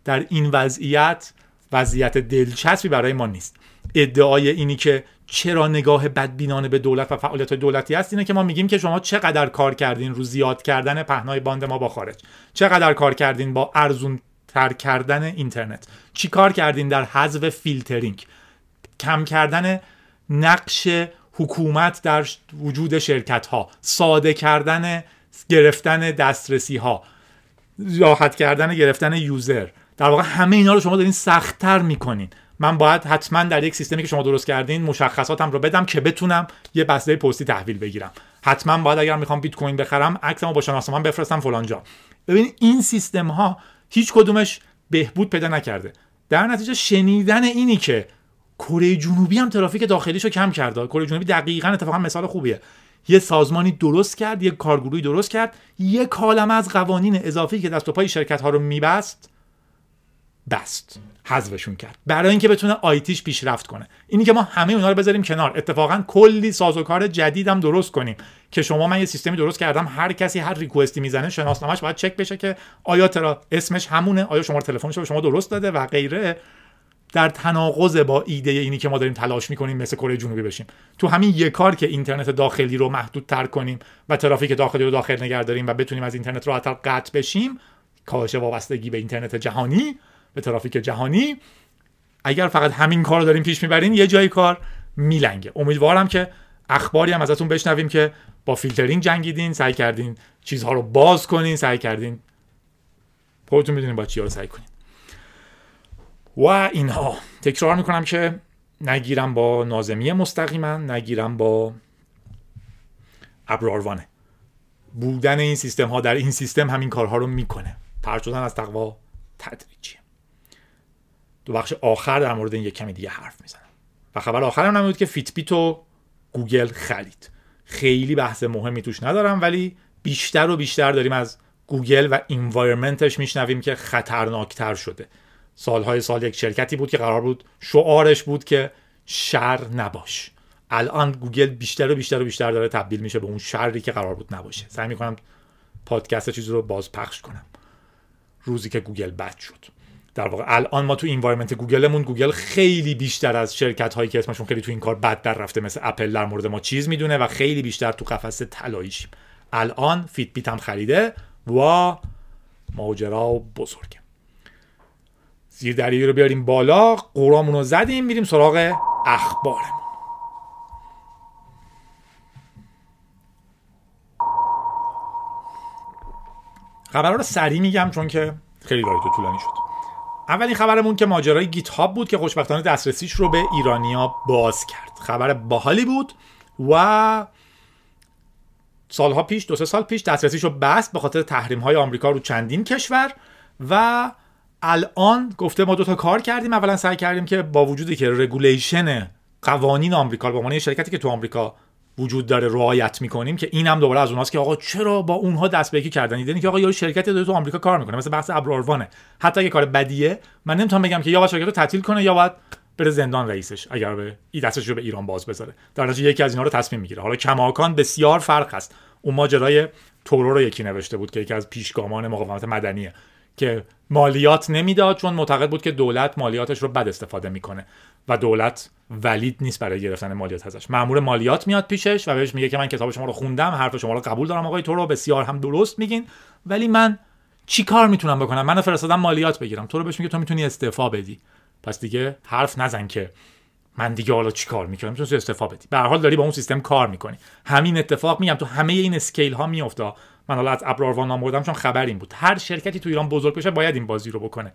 در این وضعیت وضعیت دلچسبی برای ما نیست. ادعای اینی که چرا نگاه بدبینانه به دولت و فعالیت دولتی هست؟ اینه که ما میگیم که شما چقدر کار کردین رو زیاد کردن پهنای باند ما با خارج. چقدر کار کردین با ارزون تر کردن اینترنت. چی کار کردین در حذف فیلترینگ؟ کم کردن نقش حکومت در وجود شرکت ها ساده کردن گرفتن دسترسی ها راحت کردن گرفتن user. در واقع همه اینا رو شما دارین سختتر می‌کنین. من باید حتما در یک سیستمی که شما درست کردین مشخصاتم رو بدم که بتونم یه بسته پستی تحویل بگیرم. حتما باید اگر می‌خوام بیت کوین بخرم عکسمو با شناسنامه بفرستم فلان جا. ببین این سیستم ها هیچ کدومش بهبود پیدا نکرده. در نتیجه شنیدن اینی که کره جنوبی هم ترافیک داخلیشو کم کرده کره جنوبی دقیقا اتفاقا مثال خوبیه. یه سازمانی درست کرد یه کارگروهی درست کرد یه کالم از قوانین اضافی که دست و پای شرکت ها رو میبست بست. حذفشون کرد. برای اینکه بتونه آیتیش پیشرفت کنه. اینی که ما همه اونها رو بذاریم کنار. اتفاقا کلی سازوکار جدیدم درست کنیم. که شما من یه سیستمی درست کردم هر کسی هر ریکوستی می‌زنه شناسنامه‌اش باید چک بشه که آیا ترا اسمش همونه آیا شما تلفنش رو شما درست داده و غیره. در تناقض با ایده اینی که ما داریم تلاش می‌کنیم مثل کره جنوبی بشیم. تو همین یک کار که اینترنت داخلی رو محدود تر کنیم و ترافیک داخلی رو داخل نگه داریم و بتونیم از اینترنت راحتتر قطع بشیم کاهش وابستگی به اینترنت جهانی به ترافیک جهانی. اگر فقط همین کار رو داریم پیش می‌برین یه جای کار میلنگه. امیدوارم که اخباری هم ازتون بشنویم که با فیلترینگ جنگیدین سعی کردین چیزها رو باز کنین سعی کردین. خودتون می‌دونین با چی رو سعی کنین. و اینها. تکرار می‌کنم که نگیرم با نازمی مستقیما نگیرم با ابر آروانه. بودن این سیستم ها در این سیستم همین کارها رو می‌کنه. پرت شدن از تقوا تدریجیه دو بخش آخر در مورد این یک کمی دیگه حرف می‌زنم. و خبر آخرم نمید که Fitbit رو گوگل خرید. خیلی بحث مهمی توش ندارم ولی بیشتر و بیشتر داریم از گوگل و environment ش میشنویم که خطرناکتر شده. سالهای سال یک شرکتی بود که قرار بود شعارش بود که شر نباش. الان گوگل بیشتر و بیشتر و بیشتر داره تبدیل میشه به اون شری که قرار بود نباشه. سعی می‌کنم پادکست چیزی رو باز پخش کنم. روزی که گوگل بد شد. در واقع الان ما تو environment گوگلمون گوگل خیلی بیشتر از شرکت هایی که اسمشون خیلی تو این کار بد در رفته مثل اپل در مورد ما چیز می‌دونه و خیلی بیشتر تو قفس طلاییشیم الان فیت بیت هم خریده و ماجرا بزرگه. زیر دریایی رو بیاریم بالا قورامون رو زدیم میریم سراغ اخبارمون. خبرها رو سریع میگم چون که خیلی تو طولانی شد. اولین خبرمون که ماجرای گیت هاب بود که خوشبختانه دسترسیش رو به ایرانیا باز کرد. خبر باحالی بود و سالها پیش دو سه سال پیش دسترسیش رو بست به خاطر تحریم های آمریکا رو چندین کشور و الان گفته ما دو تا کار کردیم. اولا سعی کردیم که با وجودی که regulation قوانین آمریکا به عنوان شرکتی که تو آمریکا وجود داره رعایت می‌کنیم که اینم دوباره از اوناست که آقا چرا با اونها دست به کردن؟ دیدن که آقا یه شرکتی داره تو آمریکا کار می‌کنه مثل بحث ابراروانه. حتی اگه کار بدیه من نمی‌تونم بگم که یا باید شرکت رو تعطیل کنه یا باید بره زندان رئیسش اگر به ای دستش رو به ایران باز بذاره. در نتیجه یکی از اینا رو تصمیم می‌گیره. حالا کماکان بسیار فرق هست اون ماجرای تورو رو یکی نوشته بود که یکی از پیشگامان مقاومت مدنیه. که مالیات نمی‌داد چون معتقد بود که دولت مالیاتش رو بد استفاده می‌کنه و دولت ولید نیست برای گرفتن مالیات ازش. مامور مالیات میاد پیشش و بهش میگه که من کتاب شما رو خوندم حرف شما رو قبول دارم آقای تو رو بسیار هم درست میگین. ولی من چی کار می‌تونم بکنم؟ منو فرستادم مالیات بگیرم. تو رو بهش میگه تو می‌تونی استعفا بدی. پس دیگه حرف نزن که من دیگه حالا چی کار می‌کنم؟ می‌تونی استعفا بدی. به هر حال داری با اون سیستم کار می‌کنی. همین اتفاق میگم تو همه این scale ها میفته من حالا از ابراروان آوردم چون خبر این بود. هر شرکتی تو ایران بزرگ بشه باید این بازی رو بکنه.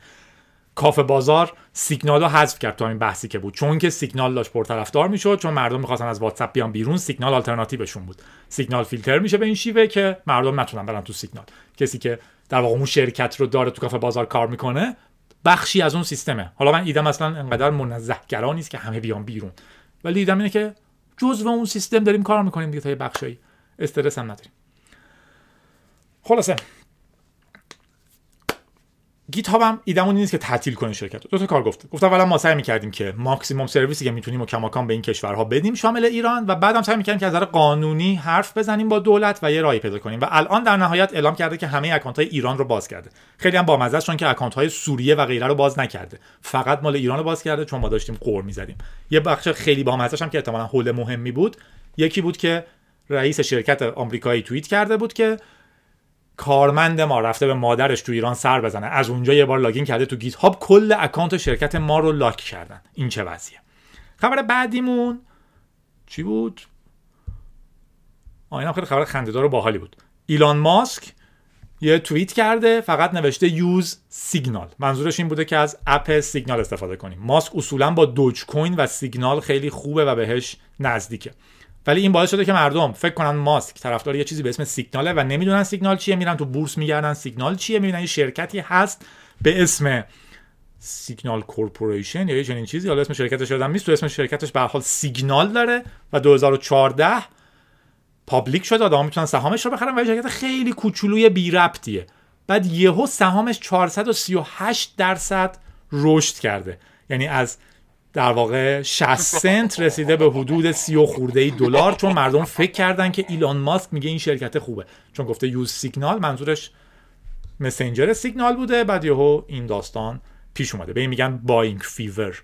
کافه بازار سیگنال رو حذف کرد تو این بحثی که بود. چون که سیگنال داشت پرطرفدار می‌شد چون مردم می‌خواستن از واتساپ بیان بیرون سیگنال آلترناتیوشون بود. سیگنال فیلتر میشه به این شیوه که مردم نتونن برن تو سیگنال. کسی که در واقع اون شرکت رو داره تو کافه بازار کار می‌کنه بخشی از اون سیستمه. حالا من ایدم اصلا انقدر منزهگرا نیست که همه بیان بیرون. ولی ایدم اینه که جزء اون سیستم داریم کار می‌کنیم دیگه تا یه استرس هم نداریم. خلاصه. گیت هاب هم نیست که تعطیل کنه شرکت دو تا کار گفته گفت اولا ما سعی می‌کردیم که ماکسیموم سرویسی که می‌تونیم و کماکان به این کشورها بدیم شامل ایران و بعدم سعی می‌کردیم که از نظر قانونی حرف بزنیم با دولت و یه راهی پیدا کنیم و الان در نهایت اعلام کرده که همه اکانت های ایران رو باز کرده. خیلی هم بامزه چون که اکانت های سوریه و غیره رو باز نکرده. فقط مال ایران رو باز کرده چون ما داشتیم غر می‌زدیم. یه بخش خیلی بامزه هم که احتمالاً عامل مهمی بود یکی بود که رئیس شرکت آمریکایی توییت کرده بود که کارمند ما رفته به مادرش تو ایران سر بزنه. از اونجا یه بار login کرده تو گیت هاب. کل اکانت شرکت ما رو lock کردن. این چه وضعیه. خبر بعدیمون چی بود؟ آینا خیلی خبر خنده‌دار و باحالی بود. ایلان ماسک یه توییت کرده فقط نوشته use Signal منظورش این بوده که از اپ سیگنال استفاده کنیم. ماسک اصولا با دوج کوین و سیگنال خیلی خوبه و بهش نزدیکه. ولی این باعث شده که مردم فکر کنن ماسک طرفدار یه چیزی به اسم سیگناله و نمی‌دونن سیگنال چیه میرن تو بورس میگردن سیگنال چیه می‌بینن یه شرکتی هست به اسم Signal Corporation یا یه چنین چیزی. حالا اسم شرکتش یادم نیست تو اسم شرکتش به حال سیگنال داره و 2014 public شد آدم می‌تونن سهامش رو بخرن و شرکت خیلی کوچولوی بی ربطیه. بعد یهو سهامش 438 درصد رشد کرده. یعنی از در واقع 60 سنت رسیده به حدود 30 و خورده ای دلار چون مردم فکر کردن که ایلان ماسک میگه این شرکت خوبه. چون گفته use Signal منظورش مسنجر سیگنال بوده بعد یهو این داستان پیش اومده. به این میگن buying fever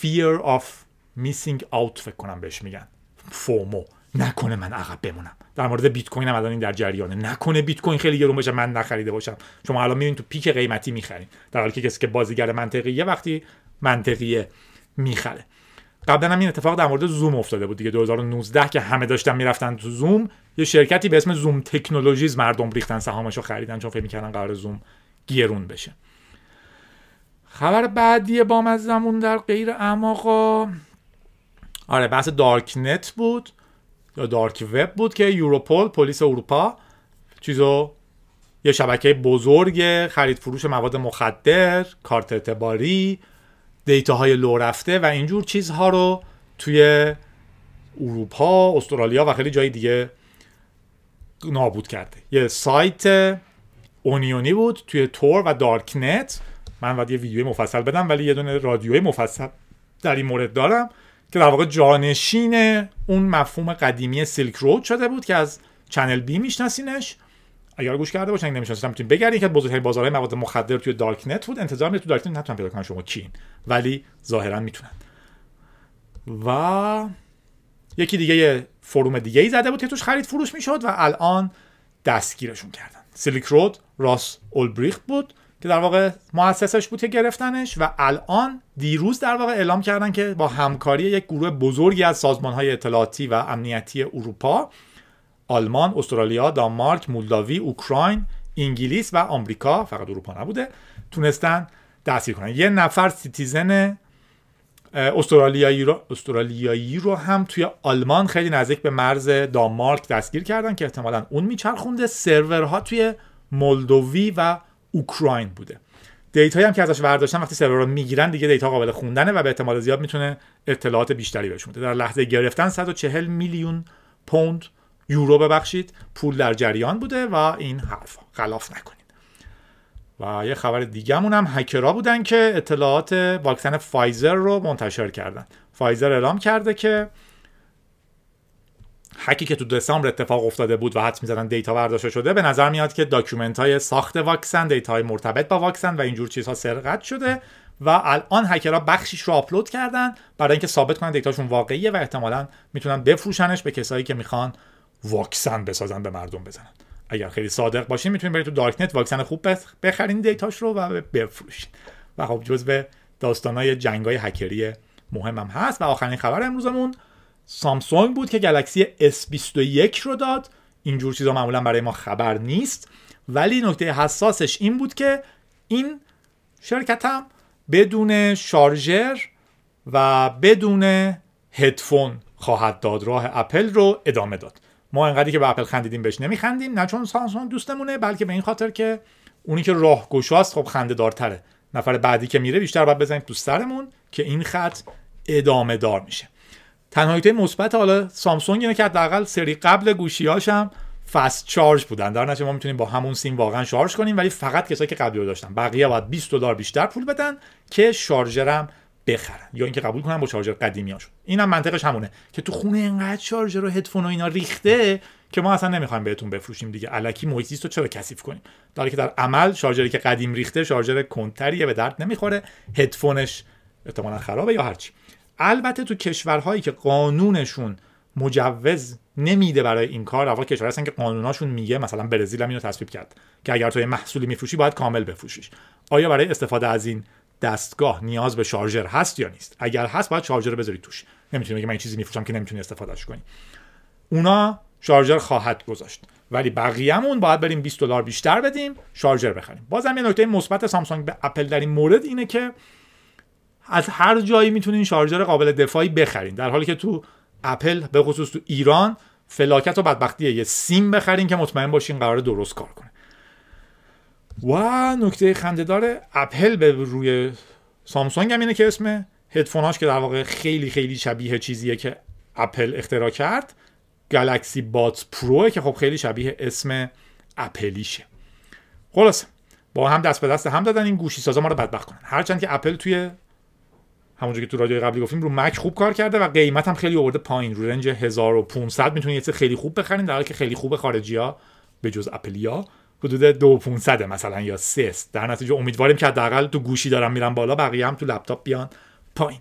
fear of missing out فکر کنم بهش میگن. FOMO. نکنه من عقب بمونم. در مورد بیت کوین هم الان این در جریانه. نکنه بیت کوین خیلی گرون بشه من نخریده باشم. شما الان می‌بینید تو پیک قیمتی می‌خرین. در حالی که کسی که بازیگر منطقیه وقتی منطقیه می‌خره. قبلا هم این اتفاق در مورد زوم افتاده بود دیگه 2019 که همه داشتن می‌رفتن تو زوم یه شرکتی به اسم زوم تکنولوژیز مردم ریختن سهامشو خریدن چون فکر می‌کردن قرار زوم گیرون بشه. خبر بعدی بامزمون در غیر اعماقا آره بحث دارک نت بود یا دارک وب بود که یوروپول پلیس اروپا چیزو یه شبکه بزرگ خرید فروش مواد مخدر کارت اعتباری دیتاهای لو رفته و اینجور چیزها رو توی اروپا استرالیا و خیلی جای دیگه نابود کرده. یه سایت اونیونی بود توی تور و دارک نت من باید یه ویدیوی مفصل بدم ولی یه دونه رادیوی مفصل در این مورد دارم که در واقع جانشین اون مفهوم قدیمی Silk Road شده بود که از چنل بی میشناسینش. اگر گوش کرده باشن نمی‌شناسید می‌تونید بگردید که بزرگترین بازارهای مواد مخدر توی dark net بود. انتظار می تو dark net پیدا کنن شما کین ولی ظاهرا می‌تونن. و یکی دیگه یه forum دیگه ای زده بود که توش خرید فروش می‌شد و الان دستگیرشون کردن. Silk Road راس اولبریخت بود که در واقع مؤسسش بود که گرفتنش و الان دیروز در واقع اعلام کردن که با همکاری یک گروه بزرگی از سازمان های اطلاعاتی و امنیتی اروپا آلمان، استرالیا، دانمارک، مولداوی، اوکراین، انگلیس و آمریکا فقط اروپا نبوده تونستن دستگیر کنن. یه نفر citizen استرالیایی رو استرالیایی رو هم توی آلمان خیلی نزدیک به مرز دانمارک دستگیر کردن که احتمالا اون میچرخونده. سرورها توی مولدوی و اوکراین بوده. دیتایی هم که ازش برداشتن وقتی سرور رو می‌گیرن دیگه دیتا قابل خوندنه و به احتمال زیاد می‌تونه اطلاعات بیشتری بهشون بده. در لحظه گرفتن 140 میلیون پوند یورو ببخشید پول در جریان بوده و این حرف خلاف نکنید. و یه خبر دیگهمون هم هکرها بودن که اطلاعات واکسن فایزر رو منتشر کردن. فایزر اعلام کرده که هکی که تو دسامبر اتفاق افتاده بود و حدس می‌زدن دیتا برداشته شده به نظر میاد که document های ساخت واکسن دیتا های مرتبط با واکسن و اینجور چیزها سرقت شده و الان هکرها بخشیش رو آپلود کردن برای اینکه ثابت کنن دیتاشون واقعیه و احتمالا می‌تونن بفروشنش به کسایی که می‌خوان واکسن بسازن به مردم بزنن. اگر خیلی صادق باشین می‌تونید برید تو دارکنت واکسن خوب بخرین دیتاش رو و بفروشین. و خب جزء داستانای جنگای هکری مهم هم هست. و آخرین خبر امروزمون سامسونگ بود که گلکسی S21 رو داد. اینجور چیزا معمولا برای ما خبر نیست. ولی نکته حساسش این بود که این شرکت هم بدون شارژر و بدون هدفون خواهد داد. راه اپل رو ادامه داد. ما انقدری که به اپل خندیدیم بهش نمیخندیم نه چون سامسونگ دوستمونه بلکه به این خاطر که اونی که راه گشاست خب خنده دارتره نفر بعدی که میره بیشتر باید بزنیم تو سرمون که این خط ادامه دار میشه. تنها مثبت حالا سامسونگ اینه که حداقل سری قبل گوشیاش هم فست چارج بودن. در نتیجه ما می‌تونیم با همون سیم واقعا شارژ کنیم ولی فقط کسایی که قبلی رو داشتن. بقیه باید 20 دلار بیشتر پول بدن که شارژرم بخرن. یا اینکه قبول کنن با شارژر قدیمیاشون اینم منطقش همونه. که تو خونه اینقدر شارژر و هدفون و اینا ریخته که ما اصلا نمی‌خوایم بهتون بفروشیم دیگه. الکی محیط رو چرا کثیف کنیم؟ در که در عمل شارژری که قدیم ریخته شارژر کنتریه به درد نمی‌خوره. هدفونش احتمالا خرابه یا هرچی. البته تو کشورهایی که قانونشون مجوز نمیده برای این کار اول کشور هستن که قانوناشون میگه مثلا برزیل هم اینو تصویب کرد که اگر تو یه محصولی میفروشی باید کامل بفروشیش. آیا برای استفاده از این دستگاه نیاز به شارژر هست یا نیست؟ اگر هست باید شارژر رو بذاری توش. نمی‌تونی بگی من این چیزی میفروشم که نمی‌تونی استفادهش کنی. اونا شارژر خواهد گذاشت. ولی بقیه‌مون باید بریم 20 دلار بیشتر بدیم شارژر بخریم. بازم یه نکته مثبت سامسونگ به اپل در این مورد اینه که از هر جایی می‌تونین شارژر قابل دفاعی بخرین. در حالی که تو اپل به خصوص تو ایران فلاکت و بدبختیه یه سیم بخرین که مطمئن باشین قراره درست کار کنه. و نکته خندهدار اپل به روی سامسونگ هم اینه که اسم هدفوناش که در واقع خیلی خیلی شبیه چیزیه که اپل اختراع کرد Galaxy Buds Pro که خب خیلی شبیه اسم اپلیشه. خلاص با هم دست به دست هم دادن این گوشی سازا ما رو بدبخت کنن. هرچند که اپل توی همونجوری که تو رادیو قبلی گفتیم رو مک خوب کار کرده و قیمت هم خیلی آورده پایین. رو رنج 1500 می‌تونید یه خیلی خوب بخرین در حالی که خیلی خوب خارجی ها به جز اپلیا حدود 2500 مثلا یا 3 در نتیجه امیدواریم که حداقل تو گوشی دارن میرن بالا بقیه هم تو لپتاپ بیان پایین.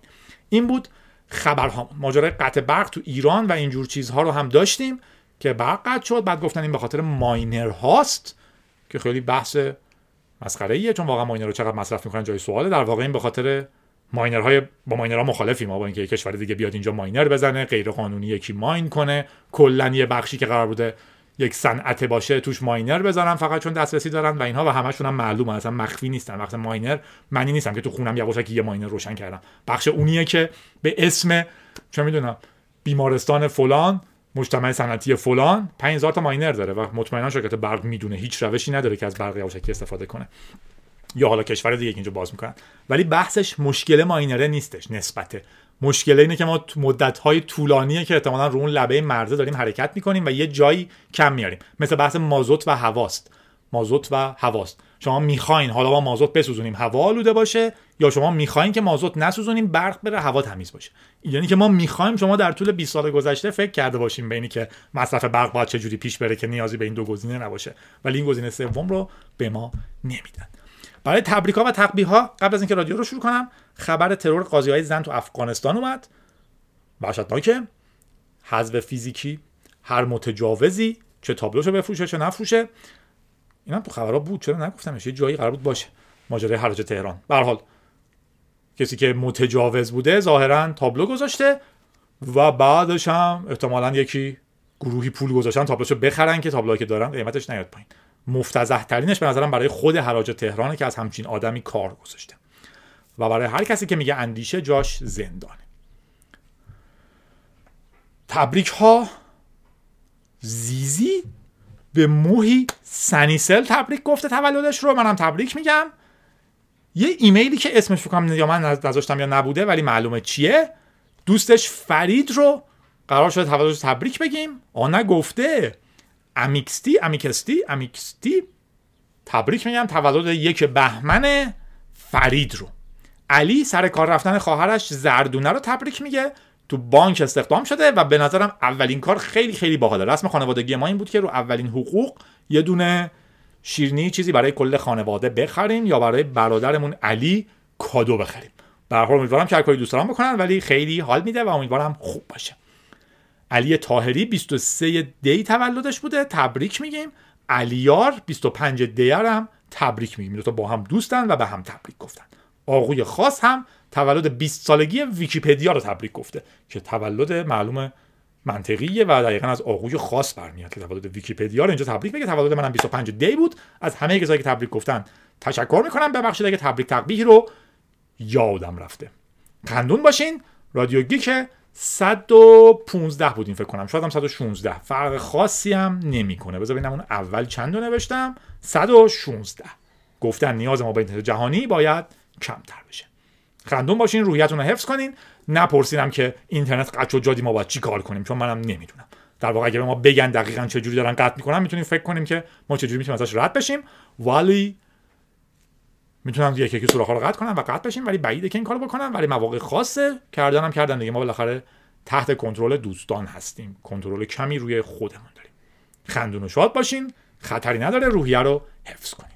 این بود خبرها ماجرای قطع برق تو ایران و اینجور چیزها رو هم داشتیم که برق قطع شد. بعد گفتن این به خاطر ماینر هاست که خیلی بحث مسخره ایه چون واقعا ماینر رو چقدر مصرف می‌کنن جای سواله. در واقع این به خاطر ماینرهای با ماینرها مخالفیم ما با اینکه کشور دیگه بیاد اینجا ماینر بزنه غیر قانونی یکی ماین کنه. کلا یه بخشی که قرار بوده یک صنعت باشه توش ماینر بذارن فقط چون دسترسی دارن و اینها و همشون هم معلومه. اصلا مخفی نیستن. وقت ماینر معنی نیستم که تو خونم یواشکی یه ماینر روشن کردم. بخش اونیه که به اسم چه می‌دونم بیمارستان فلان مجتمع صنعتی فلان 5000 تا ماینر داره و مطمئنا شرکت برق می‌دونه. هیچ روشی نداره که از برق یواشکی استفاده کنه. یا حالا کشور دیگه اینجا باز می‌کنن. ولی بحثش مشکل ماینره نیستش نسبته. مشکل اینه که ما تو مدت های طولانیه که احتمالا رو اون لبه مرزه داریم حرکت می‌کنیم و یه جایی کم میاریم. مثل بحث مازوت و هواست. مازوت و هواست. شما می‌خواین حالا با مازوت بسوزونیم هوا آلوده باشه یا شما می‌خواین که مازوت نسوزونیم برق بره هوا تمیز باشه. یعنی که ما می‌خوایم شما در طول 20 سال گذشته فکر کرده باشیم به اینی که مصرف برق باید چه جوری پیش بره که نیازی به این دو گزینه نباشه. ولی این گزینه سوم رو به ما نمیدن. برای تبریک ها و تقبیح ها قبل از اینکه رادیو رو شروع کنم خبر ترور قاضی های زن تو افغانستان اومد. وحشتناکه. حذف فیزیکی هر متجاوزی چه تابلوشو بفروشه چه نفروشه. اینا تو خبرها بود چرا نگفتمش؟ یه جایی قرار بود باشه. ماجرای حراج تهران. به حال کسی که متجاوز بوده ظاهرا تابلو گذاشته و بعدش هم احتمالا یکی گروهی پول گذاشتن تابلوشو بخرن که تابلوهایی که دارن قیمتش نیاد پایین. مفتزه ترینش به نظرم برای خود حراج تهرانه که از همچین آدمی کار گذاشته. و برای هر کسی که میگه اندیشه جاش زندانه. تبریک ها زیزی به موهی سنیسل تبریک گفته تولدش رو. منم تبریک میگم. یه ایمیلی که اسمش فکرم یا من نذاشتم یا نبوده ولی معلومه چیه؟ دوستش فرید رو قرار شده تولدش تبریک بگیم. آ گفته امیکستی امیکستی امیکستی. تبریک میگم تولد یک بهمن فرید رو. علی سر کار رفتن خواهرش زردونه رو تبریک میگه. تو بانک استخدام شده و به نظرم اولین کار خیلی خیلی باحاله. رسم خانوادگی ما این بود که رو اولین حقوق یه دونه شیرنی چیزی برای کل خانواده بخریم یا برای برادرمون علی کادو بخریم. به امیدوارم که هر کاری دوست دارم بکنن ولی خیلی حال میده و امیدوارم خوب باشه. علی تاهری 23 دی تولدش بوده تبریک میگیم. علیار 25 دی هم تبریک میگیم. دو تا با هم دوستن و به هم تبریک گفتن. آقوی خاص هم تولد 20 سالگی ویکیپدیا رو تبریک گفته که تولد معلوم منطقیه و دقیقا از آقوی خاص برمیاد که تولد ویکیپدیا رو اینجا تبریک میگه تولد منم 25 دی بود. از همه کسایی که تبریک گفتن تشکر می‌کنم. ببخشید اگه تبریک تقبیح رو یادم رفته. خندون باشین. رادیو گیک 115 بودیم فکر کنم. شاید هم 116 فرق خاصی هم نمی‌کنه. بذار ببینم اون اول چند رو نوشتم. 116 گفتن نیاز ما به اینترنت جهانی باید کمتر بشه. خندون باشین روحیتون رو حفظ کنین. نپرسینم که اینترنت قطع و جادی ما باید چی کار کنیم؟ چون منم نمی‌دونم. در واقع اگه ما بگن دقیقا چه جوری دارن قطع می‌کنن می‌تونیم فکر کنیم که ما چه جوری می‌تونیم ازش رد بشیم. ولی می‌تونم یکی یکی سوراخ رو قطع کنم و قطع بشیم ولی بعیده که این کارو بکنم. ولی مواقع خاصه کردنم کردن دیگه. ما بالاخره تحت کنترل دوستان هستیم. کنترل کمی روی خودمون داریم. خندون و شاد باشین. خطری نداره. روحیه رو حفظ کنیم